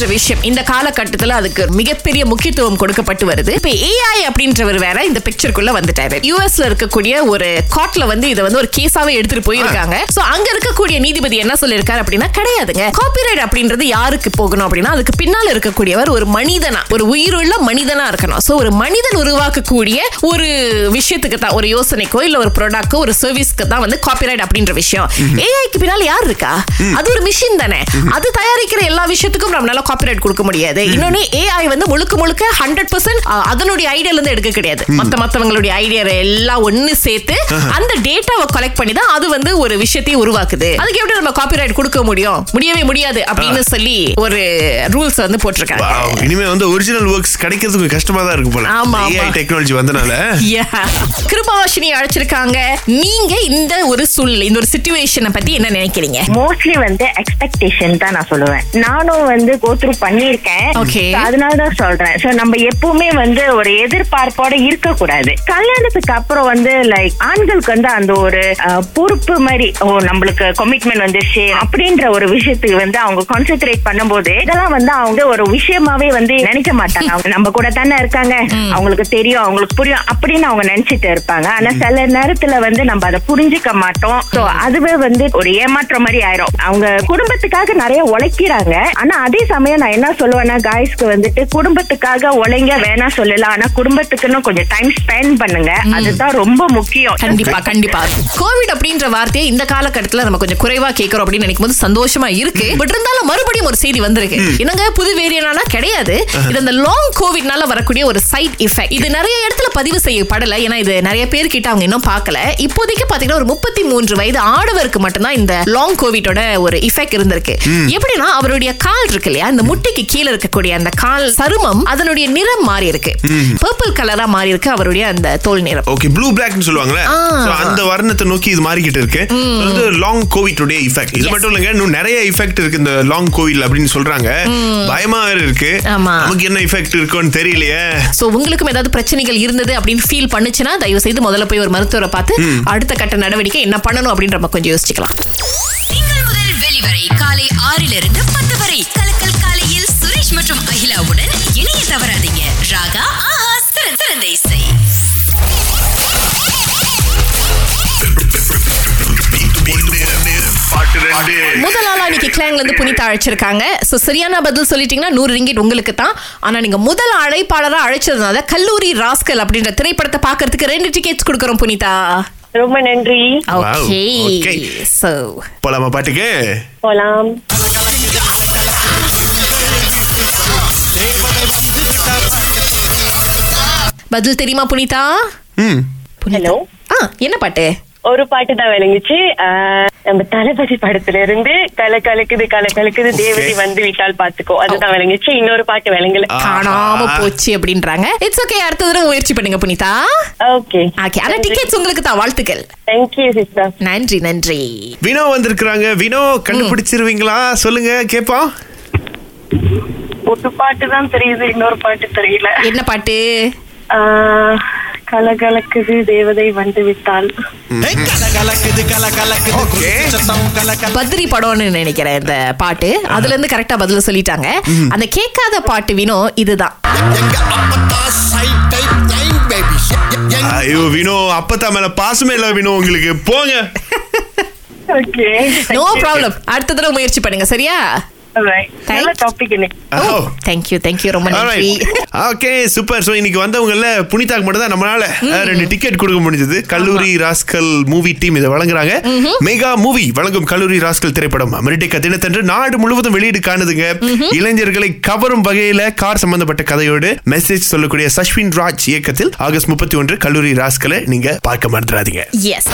அப்படின்ற விஷயம் இந்த காலகட்டத்துல அதுக்கு மிகப்பெரிய முக்கியத்துவம் கொடுக்கப்பட்டு வருது. இப்ப ஏஐ அப்படின்றவர் வேற இந்த பிக்சருக்குள்ள வந்துட்டாரு. யூஎஸ்ல இருக்கக்கூடிய ஒரு காட்ல வந்து இதை வந்து ஒரு கேஸாவே எடுத்துட்டு போயிருக்காங்க. சோ அங்க இருக்கக்கூடிய நீதிபதி என்ன சொல்லியிருக்காரு அப்படின்னா கிடையாதுங்க. காப்பிரைட் அப்படின்றது யாருக்கு போகணும் அப்படின்னா அதுக்கு பின்னால இருக்கக்கூடியவர் ஒரு மனிதனா ஒரு உயிருள்ள மனிதனா இருக்கணும். சோ ஒரு மனிதன் உருவாக்கக்கூடிய ஒரு விஷயத்துக்கு தான் ஒரு யோசனைக்கோ இல்ல ஒரு ப்ராடக்ட்டோ ஒரு சர்வீஸ்க்கு தான் வந்து காப்பிரைட் அப்படின்ற விஷயம். ஏஐக்கு பின்னால யார் இருக்கா? அது ஒரு மிஷின் தானே. அது தயாரிக்கிற எல்லா விஷயத்துக்கும் நம்மளால காப்பிரைட் கொடுக்க முடியாது. இன்னொன்னு ஏஐ வந்து முழுக்க முழுக்க ஹண்ட்ரட் பர்சன்ட் அதனுடைய ஐடியால இருந்து எடுக்க கிடையாது. மத்த மத்தவங்களுடைய ஐடியா எல்லாம் ஒண்ணு சேர்த்து அந்த டேட்டாவை கலெக்ட் பண்ணி தான் அது வந்து ஒரு விஷயத்தையும் உருவாக்குது. அதுக்கு எப்படி நம்ம காப்பிரைட் கொடுக்க முடியும்? முடியவே முடியாது அப்படின்னு சொல்லி ஒரு ரூல்ஸ் வந்து போட்டிருக்காங்க. Wow, இனிமே வந்து ஒரிஜினல் ஒர்க்ஸ் கிடைக்கிறது கொஞ்சம் கஷ்டமா தான் இருக்கு போல. ஆமா. டெக்னாலஜி வந்தனால. கிருபாவாஷினி அழைச்சிருக்காங்க. நீங்க இந்த ஒரு சூழ்நிலை இந்த ஒரு சுச்சுவேஷனை பத்தி என்ன நினைக்கிறீங்க? மோஸ்ட்லி வந்து எக்ஸ்பெக்டேஷன் தான் நான் சொல்லுவேன். நானும் வந்து கோத்ரூ பண்ணியிருக்கேன். Okay. So, அதனால தான் சொல்றேன். சோ நம்ம எப்பவுமே வந்து ஒரு எதிர்பார்ப்போட இருக்க கூடாது கல்யாணத்துக்கு அப்புறம் வந்து லைக் ஆண்களுக்கு வந்து அந்த ஒரு பொறுப்பு மாதிரி ஓ நம்மளுக்கு கமிட்மெண்ட் வந்துருச்சு அப்படின்ற ஒரு விஷயத்துக்கு வந்து அவங்க கான்சென்ட்ரேட் பண்ணும்போது இதெல்லாம் வந்து அவங்க ஒரு விஷயமாவே வந்து நினைக்க மாட்டாங்க. அவங்க நம்ம கூட தானே இருக்காங்க. அவங்களுக்கு தெரியும் அவங்களுக்கு புரியும் அப்படின்னு அவங்க நினைச்சிட்டு இருப்பாங்க. ஆனா சில நேரத்துல வந்து நம்ம அதை புரிஞ்சுக்க மாட்டோம். சோ அதுவே வந்து ஒரு ஏமாற்றம் மாதிரி ஆயிரும். அவங்க குடும்பத்துக்காக நிறைய உழைக்கிறாங்க. ஆனா அதே சமயம் நான் என்ன சொல்லுவேன்னா காய்ஸ்க்கு வந்துட்டு குடும்பத்துக்காக உழைங்க வேணா சொல்லலாம். ஆனா குடும்பத்துக்குன்னு கொஞ்சம் டைம் ஸ்பெண்ட் பண்ணுங்க. அதுதான் ரொம்ப முக்கியம். கண்டிப்பா கண்டிப்பா. கோவிட் அப்படின்ற வார்த்தையை இந்த காலகட்டத்துல நம்ம கொஞ்சம் குறைவா கேட்கறோம் அப்படின்னு நினைக்கும் போது சந்தோஷமா இருக்கு. பட் இருந்தாலும் மறுபடியும் ஒரு செய்தி வந்திருக்கு. என்னங்க புது வேரியனானா கிடையாது. இது அந்த லாங் கோவிட்னால வரக்கூடிய ஒரு சைட் எஃபெக்ட் இது நிறைய இடத்துல பதிவு செய்யப்படல. ஏன்னா இது நிறைய பேர் கிட்ட அவங்க இன்னும் பார்க்கல. இப்போதைக்கு பாத்தீங்கன்னா ஒரு முப்பத்தி மூன்று வயது ஆடவருக்கு மட்டும்தான் இந்த லாங் கோவிட்டோட ஒரு இஃபெக்ட் இருந்திருக்கு. எப்படின்னா அவருடைய கால் இருக்கு இல்லையா? இந்த முட்டைக்கு கீழே இருக்கக்கூடிய அந்த கால் சருமம் அதனுடைய நிறம் மாறி இருக்கு. பர்பிள் கலரா மாறி இருக்கு அவருடைய அந்த தோல் நிறம். ஓகே ப்ளூ பிளாக்னு சொல்லுவாங்கல்ல? அந்த வர்ணத்தை நோக்கி இது மாறிக்கிட்டு இருக்கு. வந்து லாங் கோவிட் இஃபெக்ட் இது. மட்டும் இல்லைங்க இன்னும் நிறைய இஃபெக்ட் இருக்கு இந்த லாங் கோவிட் அப்படின்னு சொல்றாங்க. பயமா வேற இருக்கு. ஆமா. நமக்கு என்ன இஃபெக்ட் இருக்குன்னு தெரியலையே. சோ உங்களுக்கும் ஏதாவது பிரச்சனைகள் இருந்தது அப்படின்னு ஃபீல் பண்ணுச்சுன்னா தயவு செய்து முதல்ல போய் ஒரு மருத்துவரை பார்த்து அடுத்த கட்ட நடவடிக்கை என்ன பண்ணணும் அப்படின்னு நம்ம கொஞ்சம் யோசிச்சுக்கலாம். திங்கள் முதல் வெளிவரை காலை ஆறிலிருந்து பத்து வரை. ராகா ஆஹா சிறந்த சிறந்த இசை. முதல் ஆளா இன்னைக்கு கிளாங்ல இருந்து புனிதா அழைச்சிருக்காங்க. சோ சரியான பதில் சொல்லிட்டீங்கன்னா நூறு ரிங்கிட் உங்களுக்கு தான். ஆனா நீங்க முதல் அழைப்பாளரா அழைச்சதுனால கல்லூரி ராஸ்கல் அப்படின்ற திரைப்படத்தை பார்க்கிறதுக்கு ரெண்டு டிக்கெட்ஸ் கொடுக்கறோம் புனிதா. ரொம்ப நன்றி. ஓகே. சோ போலாமா பாட்டுக்கு? போலாம். பதில் தெரியுமா புனிதா? ம். ஹலோ ஆ என்ன பாட்டு? ஒரு பாட்டு தான் விளங்குச்சு. ஆஹ், நம்ம தளபதி படத்துல இருந்து கல கலக்குது கல கலக்குது தேவதி வந்து விட்டால் பாத்துக்கோ அதுதான் விளங்குச்சு. இன்னொரு பாட்டு விளங்கல. காணாம போச்சு அப்படின்றாங்க. இட்ஸ் ஓகே அடுத்த தடவை முயற்சி பண்ணுங்க புனிதா. ஓகே ஓகே ஆனா டிக்கெட்ஸ் உங்களுக்கு தான் வாழ்த்துக்கள். தேங்க்யூ சிஸ்டர் நன்றி நன்றி. வினோ வந்திருக்கிறாங்க. வினோ கண்டுபிடிச்சிருவீங்களா? சொல்லுங்க கேப்போம் ஒரு பாட்டு தான் தெரியுது இன்னொரு பாட்டு தெரியல. என்ன பாட்டு? ஆஹ், கல கலக்குது தேவதை வந்து விட்டால் பத்ரி படம்னு நினைக்கிறேன் இந்த பாட்டு அதுல இருந்து கரெக்டா பதில் சொல்லிட்டாங்க. அந்த கேட்காத பாட்டு வினோ இதுதான். ஐயோ வினோ அப்பத்தா மேல பாசமே இல்ல வினோ உங்களுக்கு. போங்க. ஓகே நோ ப்ராப்ளம் அடுத்த தடவை முயற்சி பண்ணுங்க சரியா? நல்ல டாபிக் இன்னைக்கு ஓ தேங்க்யூ தேங்க்யூ ரொம்ப நன்றி. ஓகே சூப்பர் சோ இன்னைக்கு வந்தவங்கல புனிதாக்கு மட்டும் தான் நம்மளால ரெண்டு டிக்கெட் கொடுக்க முடிஞ்சது. கல்லூரி ராஸ்கல் மூவி டீம் இதை வழங்குறாங்க. மெகா மூவி வழங்கும் கல்லூரி ராஸ்கல் திரைப்படம். அமெரிக்க தினத்தன்று நாடு முழுவதும் வெளியீடு காணுதுங்க. இளைஞர்களை கவரும் வகையில கார் சம்பந்தப்பட்ட கதையோடு மெசேஜ் சொல்லக்கூடிய சஷ்வின் ராஜ் இயக்கத்தில் ஆகஸ்ட் முப்பத்தி ஒன்று கல்லூரி ராஸ்கலை நீங்க பார்க்க மறந்துடாதீங்க. எஸ்